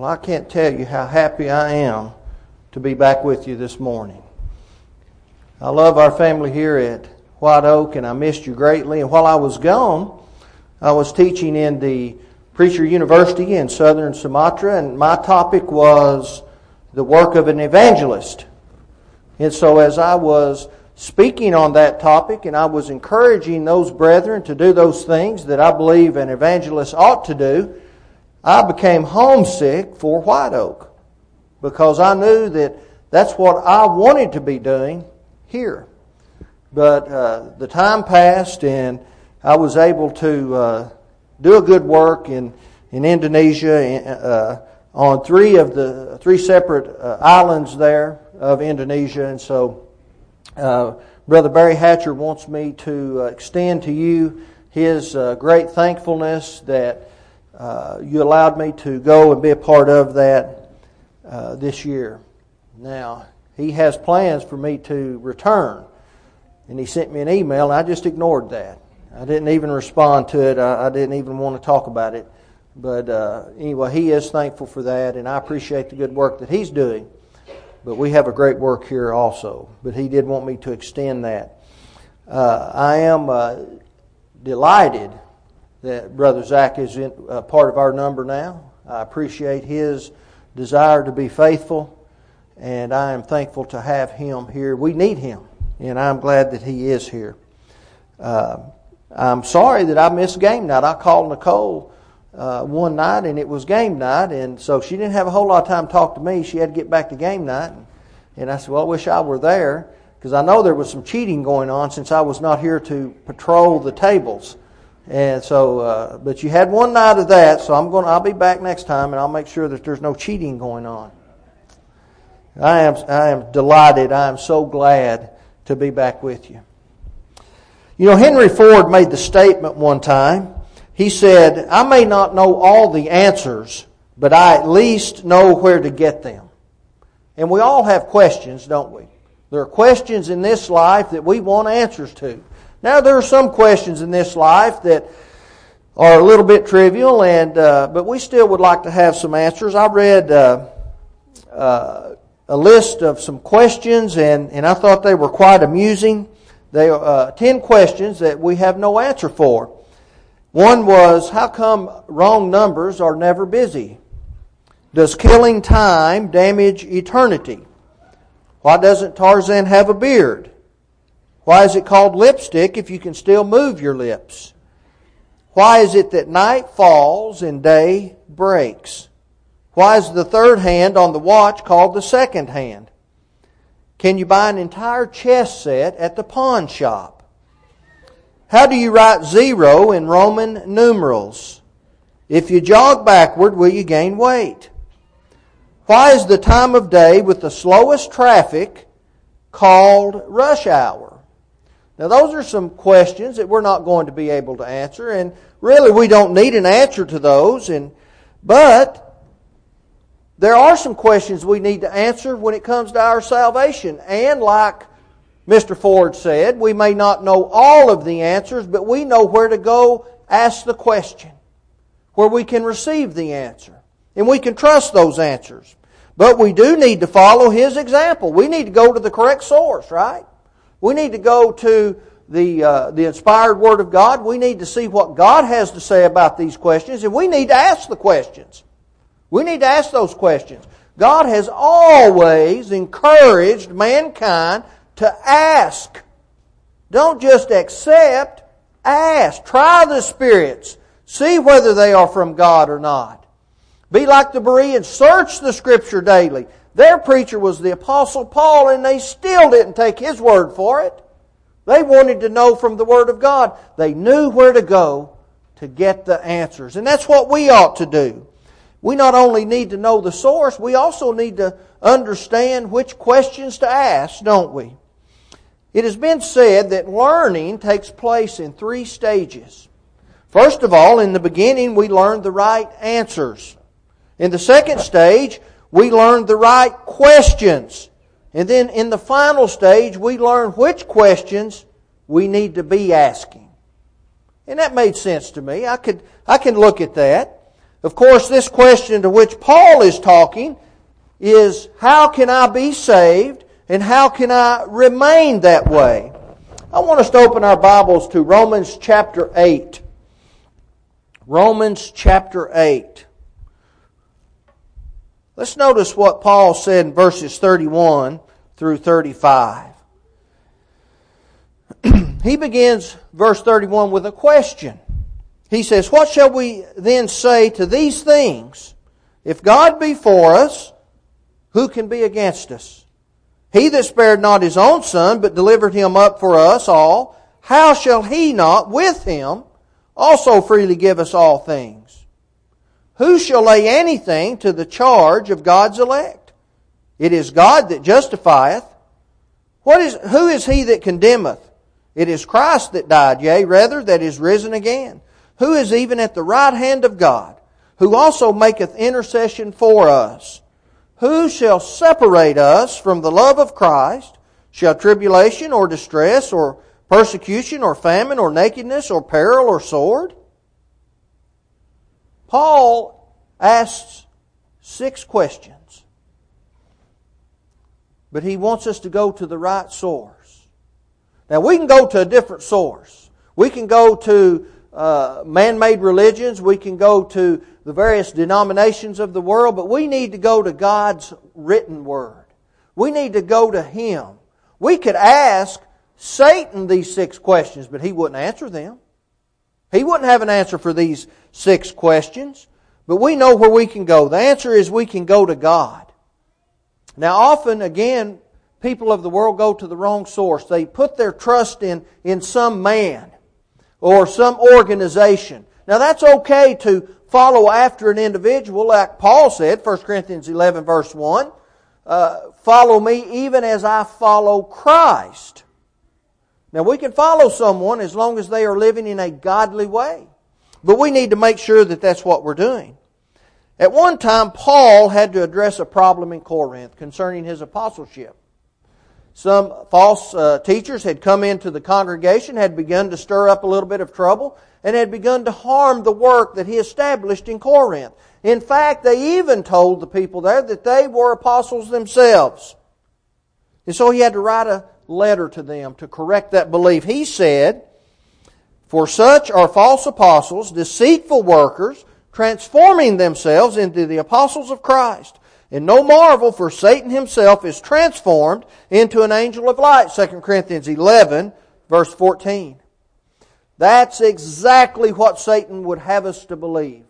Well, I can't tell you how happy I am to be back with you this morning. I love our family here at White Oak, and I missed you greatly. And while I was gone, I was teaching in the Preacher University in southern Sumatra, and my topic was the work of an evangelist. And so, as I was speaking on that topic, and I was encouraging those brethren to do those things that I believe an evangelist ought to do, I became homesick for White Oak because I knew that that's what I wanted to be doing here. But uh, the time passed, and I was able to uh, do a good work in in Indonesia uh, on three of the three separate uh, islands there of Indonesia, and so uh, Brother Barry Hatcher wants me to uh, extend to you his great thankfulness that you allowed me to go and be a part of that this year. Now he has plans for me to return, and he sent me an email, and I just ignored that. I didn't even respond to it. I, I didn't even want to talk about it. But uh, anyway, he is thankful for that, and I appreciate the good work that he's doing. But we have a great work here also. But he did want me to extend that. Uh, I am uh, delighted that Brother Zach is in, uh, part of our number now. I appreciate his desire to be faithful, and I am thankful to have him here. We need him, and I'm glad that he is here. Uh, I'm sorry that I missed game night. I called Nicole uh, one night and it was game night, and so she didn't have a whole lot of time to talk to me. She had to get back to game night, and I said, "Well, I wish I were there because I know there was some cheating going on since I was not here to patrol the tables." And so, uh, but you had one night of that, so I'm going. I'll be back next time, and I'll make sure that there's no cheating going on. I am. I am delighted. I am so glad to be back with you. You know, Henry Ford made the statement one time. He said, I may not know all the answers, but I at least know where to get them. And we all have questions, don't we? There are questions in this life that we want answers to. Now, there are some questions in this life that are a little bit trivial, and uh, but we still would like to have some answers. I read uh, uh, a list of some questions, and, and I thought they were quite amusing. They are uh, 10 questions that we have no answer for. One was, how come wrong numbers are never busy? Does killing time damage eternity? Why doesn't Tarzan have a beard? Why is it called lipstick if you can still move your lips? Why is it that night falls and day breaks? Why is the third hand on the watch called the second hand? Can you buy an entire chess set at the pawn shop? How do you write zero in Roman numerals? If you jog backward, will you gain weight? Why is the time of day with the slowest traffic called rush hour? Now, those are some questions that we're not going to be able to answer, and really we don't need an answer to those. And, but there are some questions we need to answer when it comes to our salvation. And like Mr. Ford said, we may not know all of the answers, but we know where to go ask the question, where we can receive the answer. And we can trust those answers. But we do need to follow his example. We need to go to the correct source, right? We need to go to the, uh, the inspired Word of God. We need to see what God has to say about these questions, and we need to ask the questions. We need to ask those questions. God has always encouraged mankind to ask. Don't just accept, ask. Try the spirits. See whether they are from God or not. Be like the Bereans. Search the Scripture daily. Their preacher was the Apostle Paul, and they still didn't take his word for it. They wanted to know from the Word of God. They knew where to go to get the answers. And that's what we ought to do. We not only need to know the source, we also need to understand which questions to ask, don't we? It has been said that learning takes place in three stages. First of all, in the beginning, we learn the right answers. In the second stage, we learn the right questions. And then in the final stage, we learn which questions we need to be asking. And that made sense to me. I could, I can look at that. Of course, this question to which Paul is talking is how can I be saved and how can I remain that way? I want us to open our Bibles to Romans chapter 8. Romans chapter 8. Let's notice what Paul said in verses 31 through 35. he begins verse 31 with a question. He says, What shall we then say to these things? If God be for us, who can be against us? He that spared not his own son, but delivered him up for us all, how shall he not with him also freely give us all things? Who shall lay anything to the charge of God's elect? It is God that justifieth. What is, who is he that condemneth? It is Christ that died, yea, rather, that is risen again who is even at the right hand of God, who also maketh intercession for us. Who shall separate us from the love of Christ? Shall tribulation or distress or persecution or famine or nakedness or peril or sword? Paul asks six questions. But he wants us to go to the right source. Now we can go to a different source. We can go to uh, man made religions, we can go to the various denominations of the world, but we need to go to God's written word. We need to go to Him. We could ask Satan these six questions, but he wouldn't answer them. He wouldn't have an answer for these six questions, but we know where we can go. The answer is we can go to God. Now, often, again, people of the world go to the wrong source. They put their trust in, in some man or some organization. Now that's okay to follow after an individual, like Paul said, 1 Corinthians 11 verse 1. Uh, follow me even as I follow Christ. Now we can follow someone as long as they are living in a godly way. But we need to make sure that that's what we're doing. At one time, Paul had to address a problem in Corinth concerning his apostleship. Some false uh, teachers had come into the congregation, had begun to stir up a little bit of trouble, and had begun to harm the work that he established in Corinth. In fact, they even told the people there that they were apostles themselves. And so he had to write a letter to them to correct that belief. He said, For such are false apostles, deceitful workers, transforming themselves into the apostles of Christ. And no marvel, for Satan himself is transformed into an angel of light. 2 Corinthians 11, verse 14. That's exactly what Satan would have us to believe.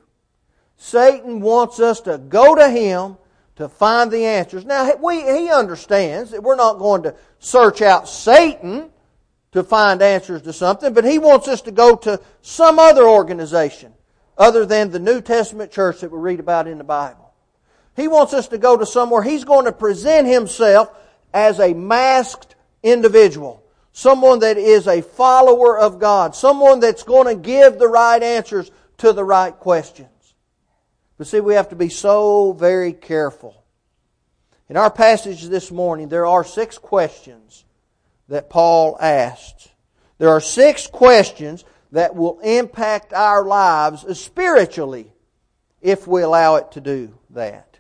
Satan wants us to go to him to find the answers. Now, we, he understands that we're not going to search out Satan to find answers to something, but he wants us to go to some other organization other than the New Testament church that we read about in the Bible. He wants us to go to somewhere He's going to present Himself as a masked individual. Someone that is a follower of God. Someone that's going to give the right answers to the right questions. But see, we have to be so very careful. In our passage this morning, there are six questions that Paul asked. There are six questions that will impact our lives spiritually if we allow it to do that.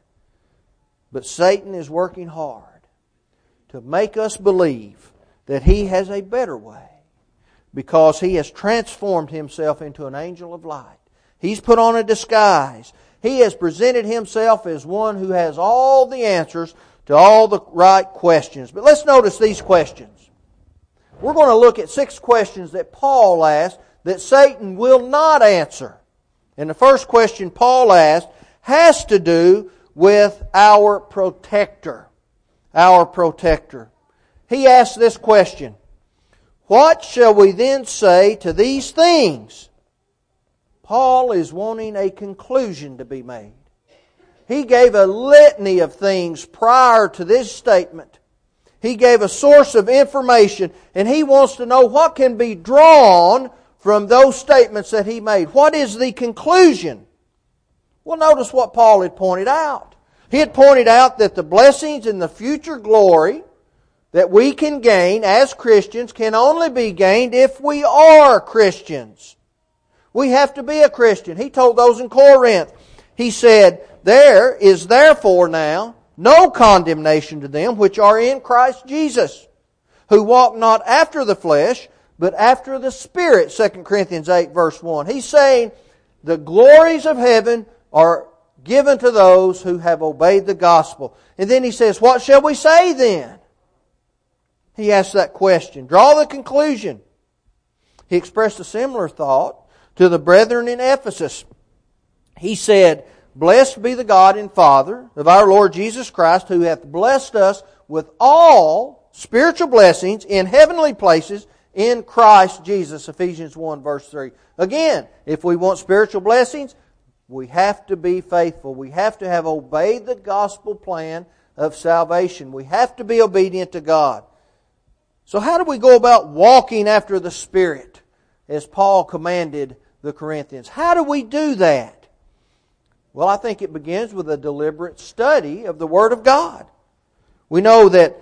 But Satan is working hard to make us believe that he has a better way because he has transformed himself into an angel of light. He's put on a disguise. He has presented himself as one who has all the answers to all the right questions. But let's notice these questions. We're going to look at six questions that Paul asked that Satan will not answer. And the first question Paul asked has to do with our protector. Our protector. He asked this question What shall we then say to these things? Paul is wanting a conclusion to be made. He gave a litany of things prior to this statement. He gave a source of information, and he wants to know what can be drawn from those statements that he made. What is the conclusion? Well, notice what Paul had pointed out. He had pointed out that the blessings and the future glory that we can gain as Christians can only be gained if we are Christians. We have to be a Christian. He told those in Corinth, he said, There is therefore now no condemnation to them which are in Christ Jesus, who walk not after the flesh, but after the Spirit. 2 Corinthians 8 verse 1. He's saying, the glories of heaven are given to those who have obeyed the gospel. And then he says, What shall we say then? He asks that question. Draw the conclusion. He expressed a similar thought to the brethren in Ephesus. He said, Blessed be the God and Father of our Lord Jesus Christ, who hath blessed us with all spiritual blessings in heavenly places in Christ Jesus. Ephesians 1 verse 3. Again, if we want spiritual blessings, we have to be faithful. We have to have obeyed the gospel plan of salvation. We have to be obedient to God. So how do we go about walking after the Spirit as Paul commanded the Corinthians? How do we do that? Well, I think it begins with a deliberate study of the Word of God. We know that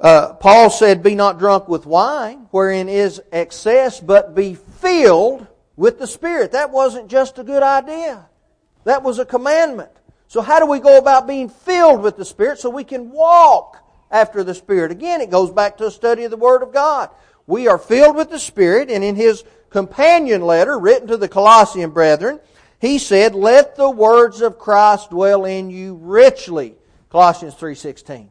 uh, Paul said, Be not drunk with wine, wherein is excess, but be filled with the Spirit. That wasn't just a good idea. That was a commandment. So how do we go about being filled with the Spirit so we can walk after the Spirit? Again, it goes back to a study of the Word of God. We are filled with the Spirit, and in his companion letter written to the Colossian brethren, he said, Let the words of Christ dwell in you richly. Colossians 3.16.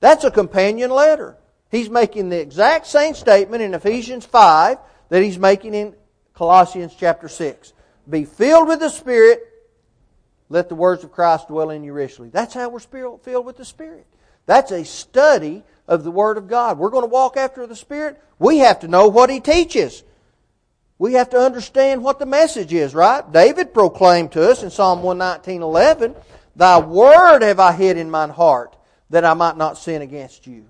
That's a companion letter. He's making the exact same statement in Ephesians 5 that he's making in Colossians chapter 6. Be filled with the Spirit. Let the words of Christ dwell in you richly. That's how we're filled with the Spirit. That's a study of the Word of God. We're going to walk after the Spirit. We have to know what He teaches. We have to understand what the message is, right? David proclaimed to us in Psalm 119.11, Thy Word have I hid in mine heart, that I might not sin against you.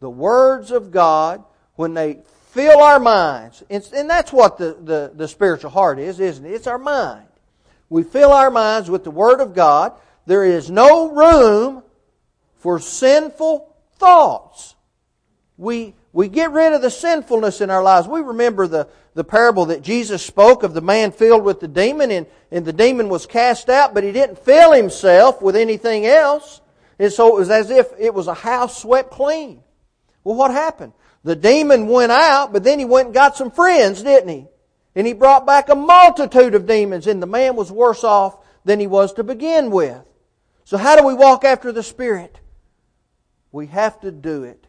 The words of God, when they fill our minds. And that's what the, the, the spiritual heart is, isn't it? It's our mind. We fill our minds with the Word of God. There is no room for sinful thoughts. We, we get rid of the sinfulness in our lives. We remember the, the parable that Jesus spoke of the man filled with the demon, and, and the demon was cast out, but he didn't fill himself with anything else. And so it was as if it was a house swept clean. Well, what happened? The demon went out, but then he went and got some friends, didn't he? And he brought back a multitude of demons, and the man was worse off than he was to begin with. So how do we walk after the Spirit? We have to do it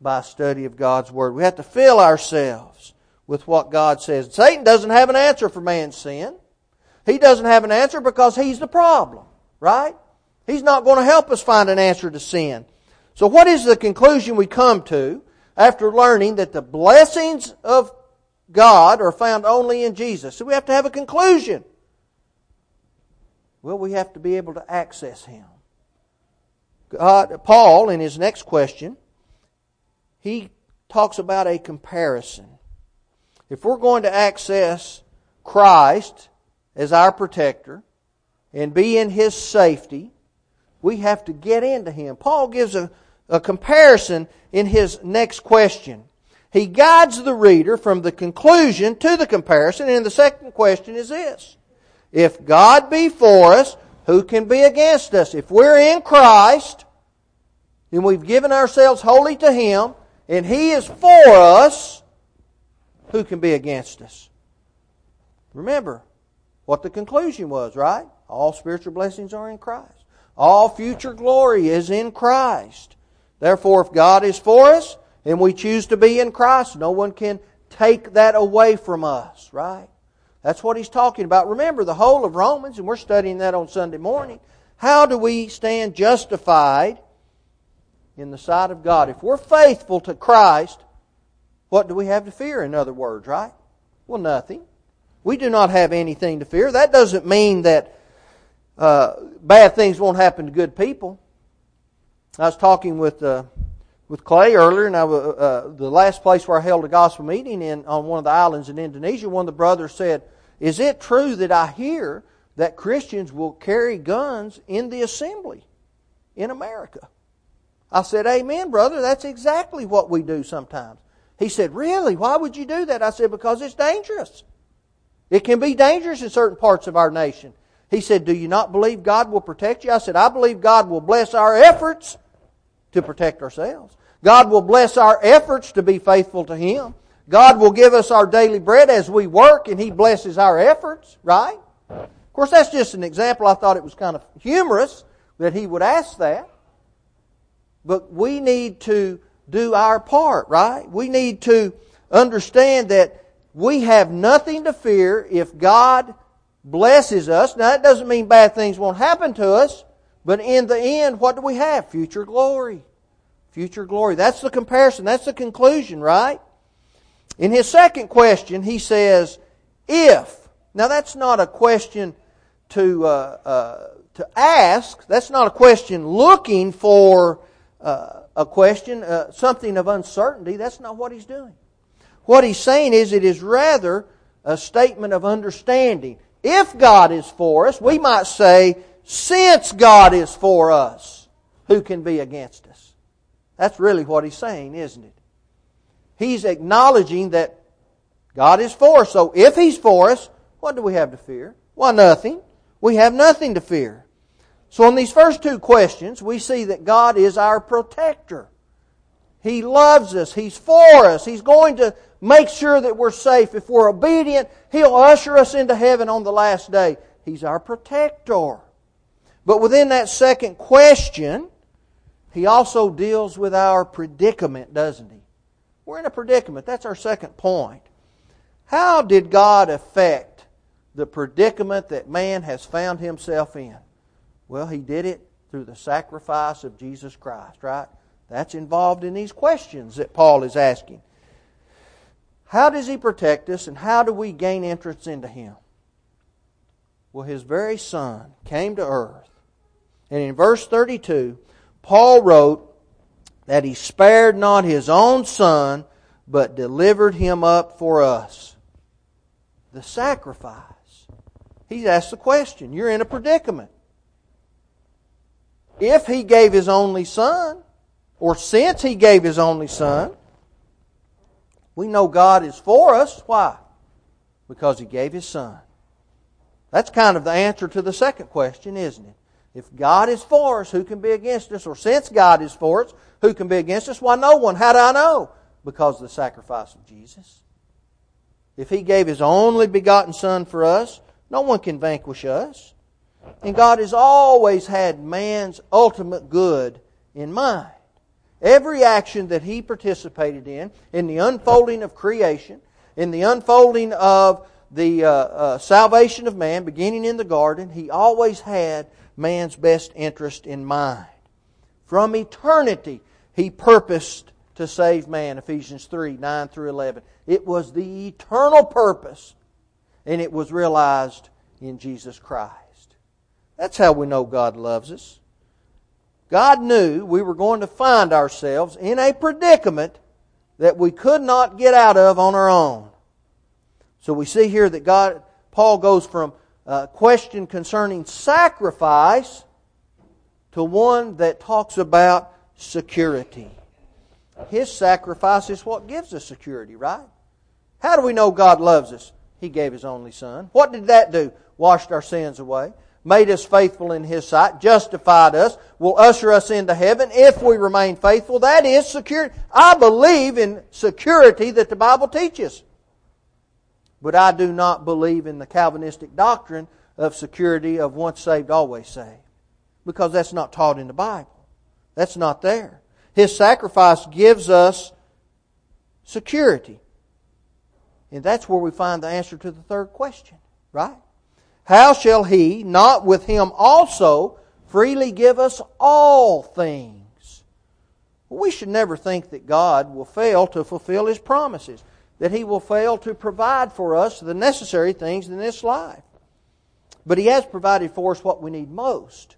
by study of God's Word. We have to fill ourselves with what God says. Satan doesn't have an answer for man's sin. He doesn't have an answer because he's the problem, right? He's not going to help us find an answer to sin. So what is the conclusion we come to after learning that the blessings of God are found only in Jesus. So we have to have a conclusion. Well, we have to be able to access Him. God, Paul, in his next question, he talks about a comparison. If we're going to access Christ as our protector and be in His safety, we have to get into Him. Paul gives a, a comparison in his next question. He guides the reader from the conclusion to the comparison, and the second question is this. If God be for us, who can be against us? If we're in Christ, and we've given ourselves wholly to Him, and He is for us, who can be against us? Remember what the conclusion was, right? All spiritual blessings are in Christ. All future glory is in Christ. Therefore, if God is for us and we choose to be in Christ, no one can take that away from us, right? That's what he's talking about. Remember the whole of Romans, and we're studying that on Sunday morning. How do we stand justified in the sight of God? If we're faithful to Christ, what do we have to fear, in other words, right? Well, nothing. We do not have anything to fear. That doesn't mean that uh, bad things won't happen to good people. I was talking with uh, with Clay earlier, and I, uh, the last place where I held a gospel meeting in on one of the islands in Indonesia, one of the brothers said, "Is it true that I hear that Christians will carry guns in the assembly in America?" I said, "Amen, brother. That's exactly what we do sometimes." He said, "Really? Why would you do that?" I said, "Because it's dangerous. It can be dangerous in certain parts of our nation." He said, Do you not believe God will protect you? I said, I believe God will bless our efforts to protect ourselves. God will bless our efforts to be faithful to Him. God will give us our daily bread as we work and He blesses our efforts, right? Of course, that's just an example. I thought it was kind of humorous that He would ask that. But we need to do our part, right? We need to understand that we have nothing to fear if God blesses us. Now, that doesn't mean bad things won't happen to us, but in the end, what do we have? Future glory. Future glory. That's the comparison. That's the conclusion, right? In his second question, he says, if. Now, that's not a question to, uh, uh, to ask. That's not a question looking for uh, a question, uh, something of uncertainty. That's not what he's doing. What he's saying is it is rather a statement of understanding. If God is for us, we might say, since God is for us, who can be against us? That's really what he's saying, isn't it? He's acknowledging that God is for us. So if he's for us, what do we have to fear? Well, nothing. We have nothing to fear. So in these first two questions, we see that God is our protector. He loves us. He's for us. He's going to make sure that we're safe. If we're obedient, He'll usher us into heaven on the last day. He's our protector. But within that second question, He also deals with our predicament, doesn't He? We're in a predicament. That's our second point. How did God affect the predicament that man has found himself in? Well, He did it through the sacrifice of Jesus Christ, right? That's involved in these questions that Paul is asking. How does he protect us and how do we gain entrance into him? Well, his very son came to earth. And in verse 32, Paul wrote that he spared not his own son, but delivered him up for us. The sacrifice. He's asked the question. You're in a predicament. If he gave his only son, or since He gave His only Son, we know God is for us. Why? Because He gave His Son. That's kind of the answer to the second question, isn't it? If God is for us, who can be against us? Or since God is for us, who can be against us? Why, no one. How do I know? Because of the sacrifice of Jesus. If He gave His only begotten Son for us, no one can vanquish us. And God has always had man's ultimate good in mind. Every action that he participated in, in the unfolding of creation, in the unfolding of the uh, uh, salvation of man, beginning in the garden, he always had man's best interest in mind. From eternity, he purposed to save man, Ephesians 3 9 through 11. It was the eternal purpose, and it was realized in Jesus Christ. That's how we know God loves us. God knew we were going to find ourselves in a predicament that we could not get out of on our own. So we see here that God, Paul goes from a question concerning sacrifice to one that talks about security. His sacrifice is what gives us security, right? How do we know God loves us? He gave His only Son. What did that do? Washed our sins away made us faithful in His sight, justified us, will usher us into heaven if we remain faithful. That is security. I believe in security that the Bible teaches. But I do not believe in the Calvinistic doctrine of security of once saved, always saved. Because that's not taught in the Bible. That's not there. His sacrifice gives us security. And that's where we find the answer to the third question, right? How shall he not with him also freely give us all things? We should never think that God will fail to fulfill his promises, that he will fail to provide for us the necessary things in this life. But he has provided for us what we need most.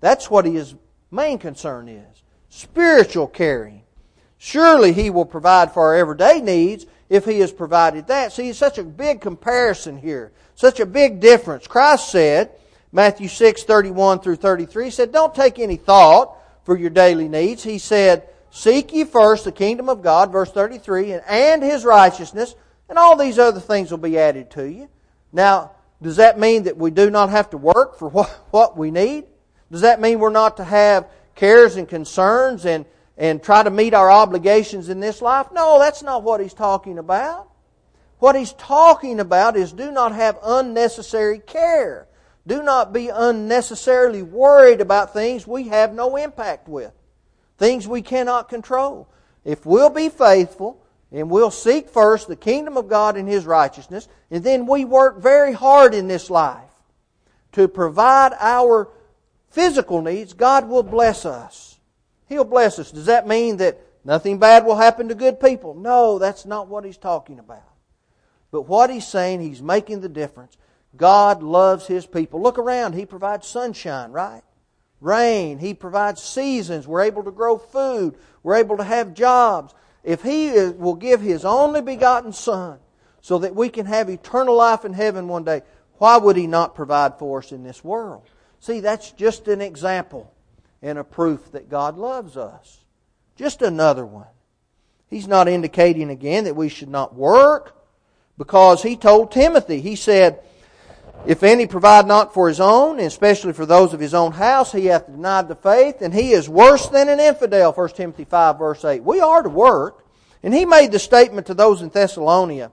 That's what his main concern is spiritual caring. Surely he will provide for our everyday needs if he has provided that. See, it's such a big comparison here. Such a big difference. Christ said, Matthew 6, 31 through 33, he said, Don't take any thought for your daily needs. He said, Seek ye first the kingdom of God, verse 33, and, and his righteousness, and all these other things will be added to you. Now, Does that mean that we do not have to work for what, what we need? Does that mean we're not to have cares and concerns and, and try to meet our obligations in this life? No, that's not what he's talking about. What he's talking about is do not have unnecessary care. Do not be unnecessarily worried about things we have no impact with, things we cannot control. If we'll be faithful and we'll seek first the kingdom of God and His righteousness, and then we work very hard in this life to provide our physical needs, God will bless us. He'll bless us. Does that mean that nothing bad will happen to good people? No, that's not what He's talking about. But what He's saying, He's making the difference. God loves His people. Look around. He provides sunshine, right? Rain. He provides seasons. We're able to grow food. We're able to have jobs. If He will give His only begotten Son so that we can have eternal life in heaven one day, why would He not provide for us in this world? See, that's just an example and a proof that God loves us. Just another one. He's not indicating again that we should not work because He told Timothy, He said, if any provide not for his own, and especially for those of his own house, he hath denied the faith, and he is worse than an infidel. 1 Timothy 5, verse 8. We are to work. And he made the statement to those in Thessalonica,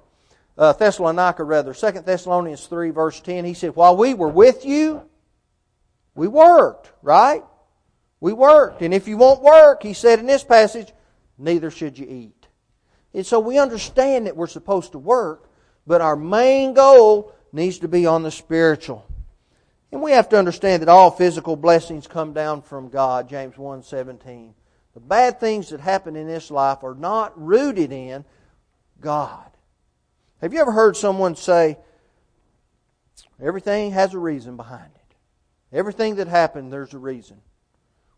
uh, Thessalonica rather, 2 Thessalonians 3, verse 10. He said, While we were with you, we worked, right? We worked. And if you won't work, he said in this passage, neither should you eat. And so we understand that we're supposed to work, but our main goal needs to be on the spiritual. And we have to understand that all physical blessings come down from God, James 1:17. The bad things that happen in this life are not rooted in God. Have you ever heard someone say, everything has a reason behind it? Everything that happened, there's a reason.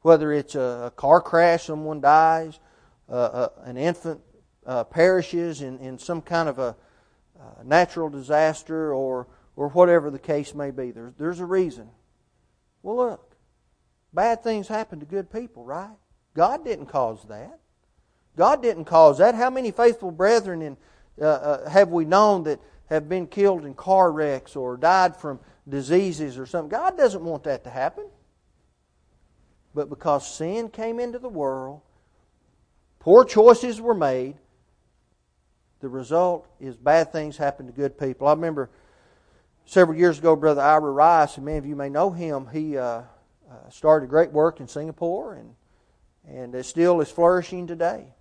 Whether it's a, car crash, someone dies, uh, uh, an infant uh, perishes in, in some kind of a uh, natural disaster or, or whatever the case may be. There's, there's a reason. Well, look, bad things happen to good people, right? God didn't cause that. God didn't cause that. How many faithful brethren in, uh, uh, have we known that have been killed in car wrecks or died from diseases or something? God doesn't want that to happen. But because sin came into the world, poor choices were made, the result is bad things happen to good people. I remember several years ago, Brother Ira Rice, and many of you may know him, he uh, uh, started great work in Singapore and, and it still is flourishing today.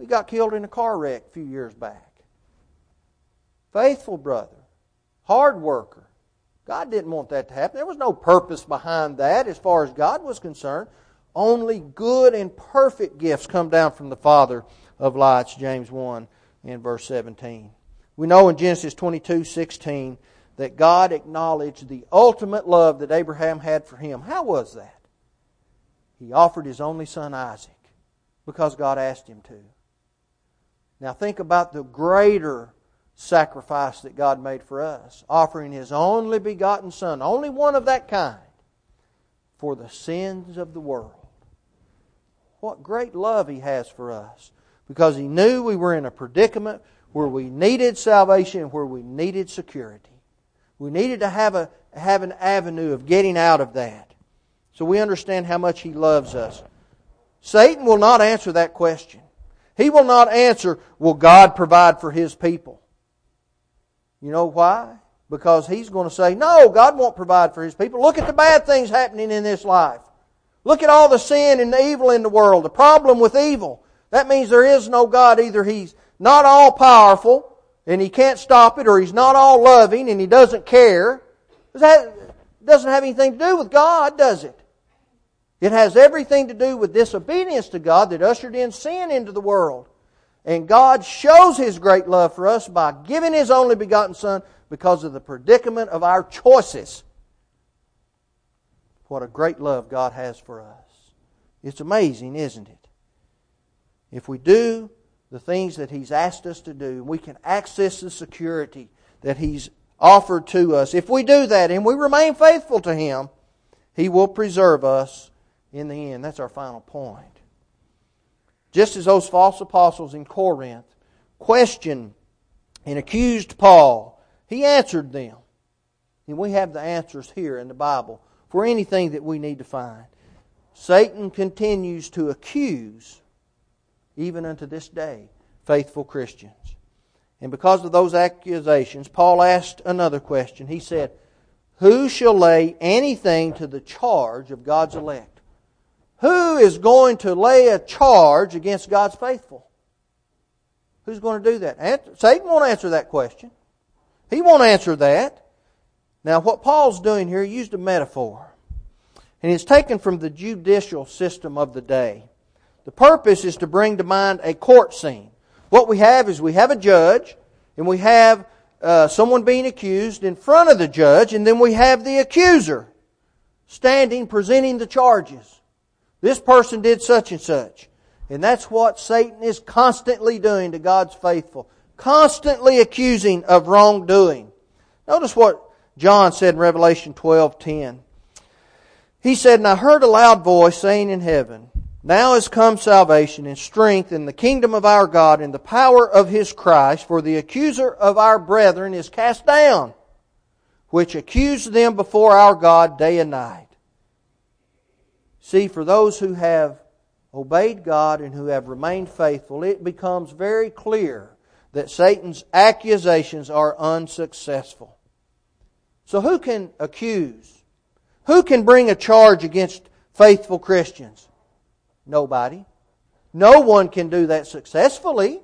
He got killed in a car wreck a few years back. Faithful brother, hard worker. God didn't want that to happen. There was no purpose behind that as far as God was concerned. Only good and perfect gifts come down from the Father of lights, James 1 in verse 17. We know in Genesis 22 16 that God acknowledged the ultimate love that Abraham had for him. How was that? He offered his only son Isaac because God asked him to. Now think about the greater sacrifice that God made for us, offering his only begotten son, only one of that kind, for the sins of the world. What great love he has for us because he knew we were in a predicament where we needed salvation and where we needed security. We needed to have, a, have an avenue of getting out of that. So we understand how much he loves us. Satan will not answer that question. He will not answer, will God provide for his people? You know why? Because he's going to say, no, God won't provide for his people. Look at the bad things happening in this life. Look at all the sin and the evil in the world, the problem with evil. That means there is no God. Either He's not all powerful and He can't stop it, or He's not all loving and He doesn't care. That doesn't have anything to do with God, does it? It has everything to do with disobedience to God that ushered in sin into the world. And God shows His great love for us by giving His only begotten Son because of the predicament of our choices. What a great love God has for us. It's amazing, isn't it? If we do the things that He's asked us to do, we can access the security that He's offered to us. If we do that and we remain faithful to Him, He will preserve us in the end. That's our final point. Just as those false apostles in Corinth questioned and accused Paul, he answered them. And we have the answers here in the Bible for anything that we need to find. Satan continues to accuse, even unto this day, faithful Christians. And because of those accusations, Paul asked another question. He said, Who shall lay anything to the charge of God's elect? Who is going to lay a charge against God's faithful? Who's going to do that? Satan won't answer that question. He won't answer that. Now, what Paul's doing here, he used a metaphor. And it's taken from the judicial system of the day. The purpose is to bring to mind a court scene. What we have is we have a judge, and we have uh, someone being accused in front of the judge, and then we have the accuser standing presenting the charges. This person did such and such. And that's what Satan is constantly doing to God's faithful. Constantly accusing of wrongdoing. Notice what John said in Revelation 12:10. He said, And I heard a loud voice saying in heaven, Now has come salvation and strength in the kingdom of our God and the power of his Christ, for the accuser of our brethren is cast down, which accused them before our God day and night. See, for those who have obeyed God and who have remained faithful, it becomes very clear that Satan's accusations are unsuccessful. So who can accuse? Who can bring a charge against faithful Christians? Nobody. No one can do that successfully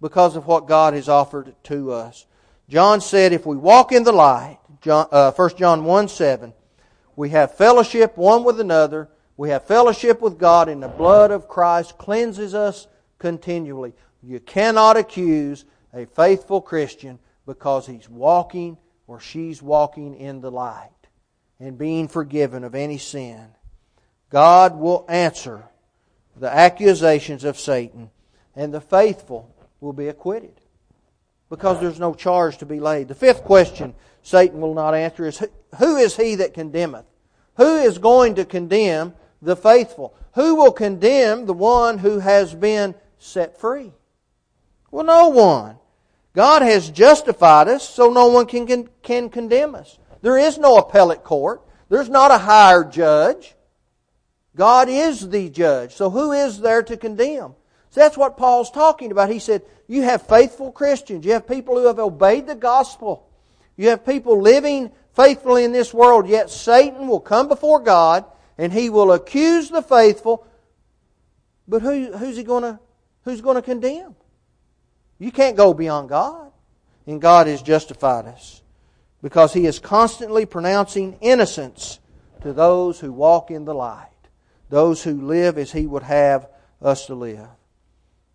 because of what God has offered to us. John said, if we walk in the light, John, uh, 1 John 1 7, we have fellowship one with another, we have fellowship with God, and the blood of Christ cleanses us continually. You cannot accuse a faithful Christian because he's walking or she's walking in the light and being forgiven of any sin. God will answer the accusations of Satan, and the faithful will be acquitted because there's no charge to be laid. The fifth question Satan will not answer is Who is he that condemneth? Who is going to condemn the faithful. Who will condemn the one who has been set free? Well, no one. God has justified us, so no one can, can, can condemn us. There is no appellate court. There's not a higher judge. God is the judge. So who is there to condemn? So that's what Paul's talking about. He said, You have faithful Christians. You have people who have obeyed the gospel. You have people living faithfully in this world, yet Satan will come before God and he will accuse the faithful. But who, who's he going to who's going to condemn? You can't go beyond God. And God has justified us because he is constantly pronouncing innocence to those who walk in the light, those who live as he would have us to live.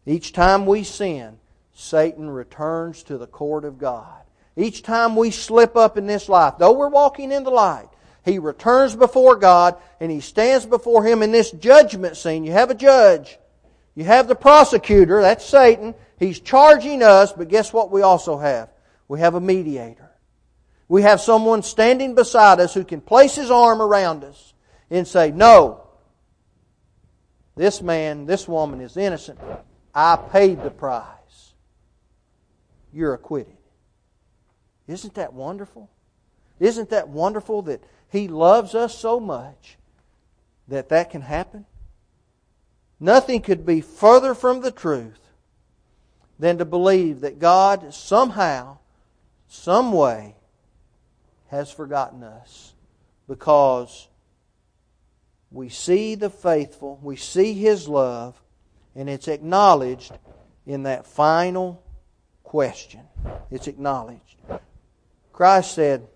Each time we sin, Satan returns to the court of God. Each time we slip up in this life, though we're walking in the light, he returns before God and he stands before Him in this judgment scene. You have a judge. You have the prosecutor, that's Satan. He's charging us, but guess what we also have? We have a mediator. We have someone standing beside us who can place his arm around us and say, No, this man, this woman is innocent. I paid the price. You're acquitted. Isn't that wonderful? Isn't that wonderful that he loves us so much that that can happen. Nothing could be further from the truth than to believe that God somehow, some way, has forgotten us because we see the faithful, we see His love, and it's acknowledged in that final question. It's acknowledged. Christ said,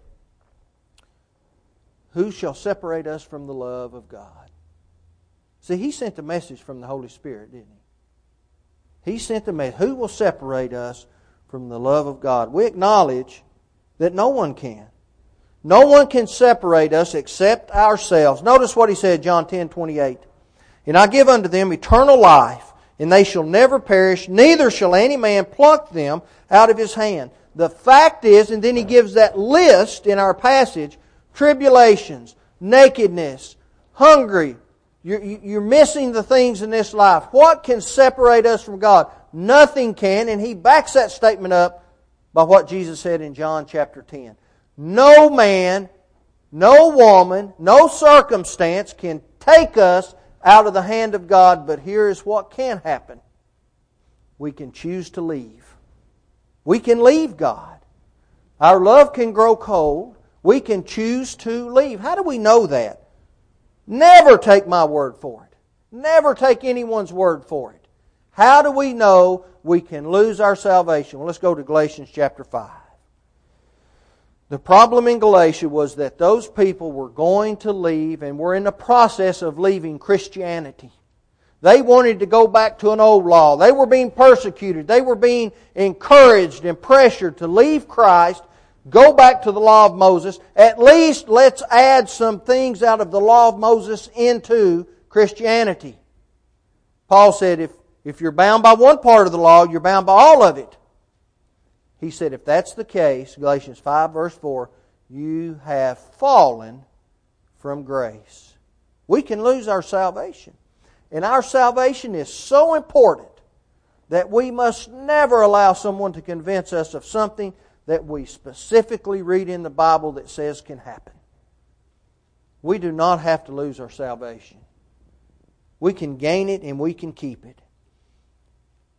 who shall separate us from the love of God? See, he sent the message from the Holy Spirit, didn't he? He sent the message. Who will separate us from the love of God? We acknowledge that no one can. No one can separate us except ourselves. Notice what he said, John 10 28. And I give unto them eternal life, and they shall never perish, neither shall any man pluck them out of his hand. The fact is, and then he gives that list in our passage tribulations, nakedness, hungry. You're, you're missing the things in this life. What can separate us from God? Nothing can. And he backs that statement up by what Jesus said in John chapter 10. No man, no woman, no circumstance can take us out of the hand of God, but here is what can happen. We can choose to leave. We can leave God. Our love can grow cold. We can choose to leave. How do we know that? Never take my word for it. Never take anyone's word for it. How do we know we can lose our salvation? Well, let's go to Galatians chapter 5. The problem in Galatia was that those people were going to leave and were in the process of leaving Christianity. They wanted to go back to an old law. They were being persecuted. They were being encouraged and pressured to leave Christ, go back to the law of Moses. At least let's add some things out of the law of Moses into Christianity. Paul said if, if you're bound by one part of the law, you're bound by all of it. He said, if that's the case, Galatians 5, verse 4, you have fallen from grace. We can lose our salvation. And our salvation is so important that we must never allow someone to convince us of something that we specifically read in the Bible that says can happen. We do not have to lose our salvation. We can gain it and we can keep it.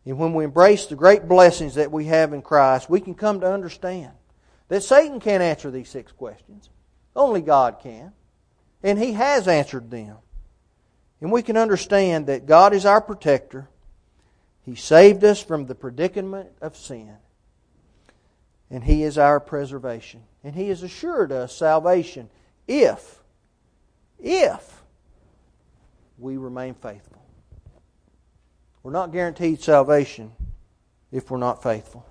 And when we embrace the great blessings that we have in Christ, we can come to understand that Satan can't answer these six questions. Only God can. And He has answered them. And we can understand that God is our protector. He saved us from the predicament of sin. And He is our preservation. And He has assured us salvation if, if we remain faithful. We're not guaranteed salvation if we're not faithful.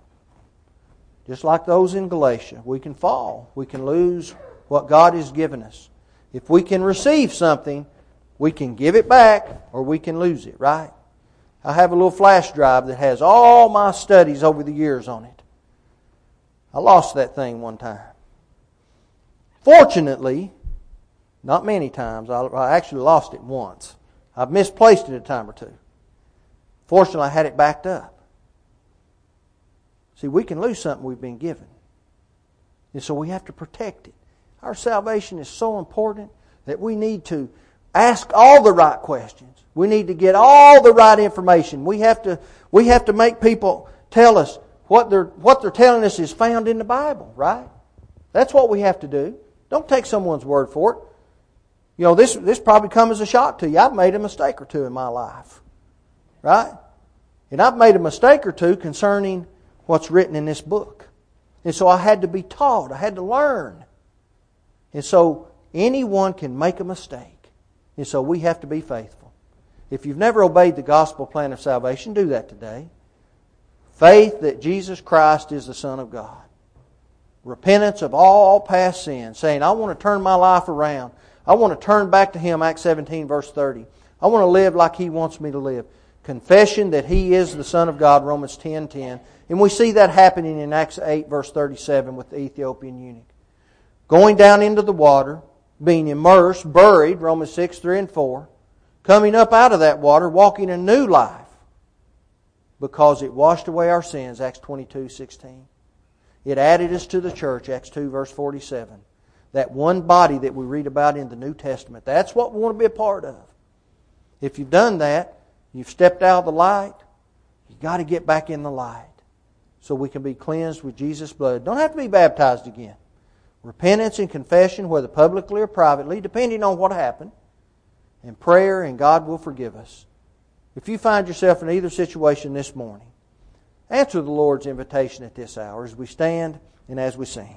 Just like those in Galatia, we can fall. We can lose what God has given us. If we can receive something, we can give it back or we can lose it, right? I have a little flash drive that has all my studies over the years on it. I lost that thing one time. Fortunately, not many times, I actually lost it once. I've misplaced it a time or two. Fortunately, I had it backed up. See, we can lose something we've been given. And so we have to protect it. Our salvation is so important that we need to ask all the right questions. We need to get all the right information. We have to, we have to make people tell us what they're, what they're telling us is found in the Bible, right? That's what we have to do. Don't take someone's word for it. You know, this, this probably comes as a shock to you. I've made a mistake or two in my life. Right? And I've made a mistake or two concerning what's written in this book. And so I had to be taught. I had to learn. And so anyone can make a mistake. And so we have to be faithful. If you've never obeyed the gospel plan of salvation, do that today. Faith that Jesus Christ is the Son of God. Repentance of all past sins, saying, I want to turn my life around. I want to turn back to Him, Acts 17, verse 30. I want to live like He wants me to live. Confession that He is the Son of God, Romans 10.10. 10. And we see that happening in Acts 8, verse 37 with the Ethiopian eunuch. Going down into the water, being immersed, buried, Romans 6, 3 and 4, coming up out of that water, walking a new life because it washed away our sins, Acts 22, 16. It added us to the church, Acts 2, verse 47. That one body that we read about in the New Testament. That's what we want to be a part of. If you've done that, you've stepped out of the light, you've got to get back in the light so we can be cleansed with Jesus' blood. Don't have to be baptized again. Repentance and confession, whether publicly or privately, depending on what happened, and prayer, and God will forgive us. If you find yourself in either situation this morning, answer the Lord's invitation at this hour as we stand and as we sing.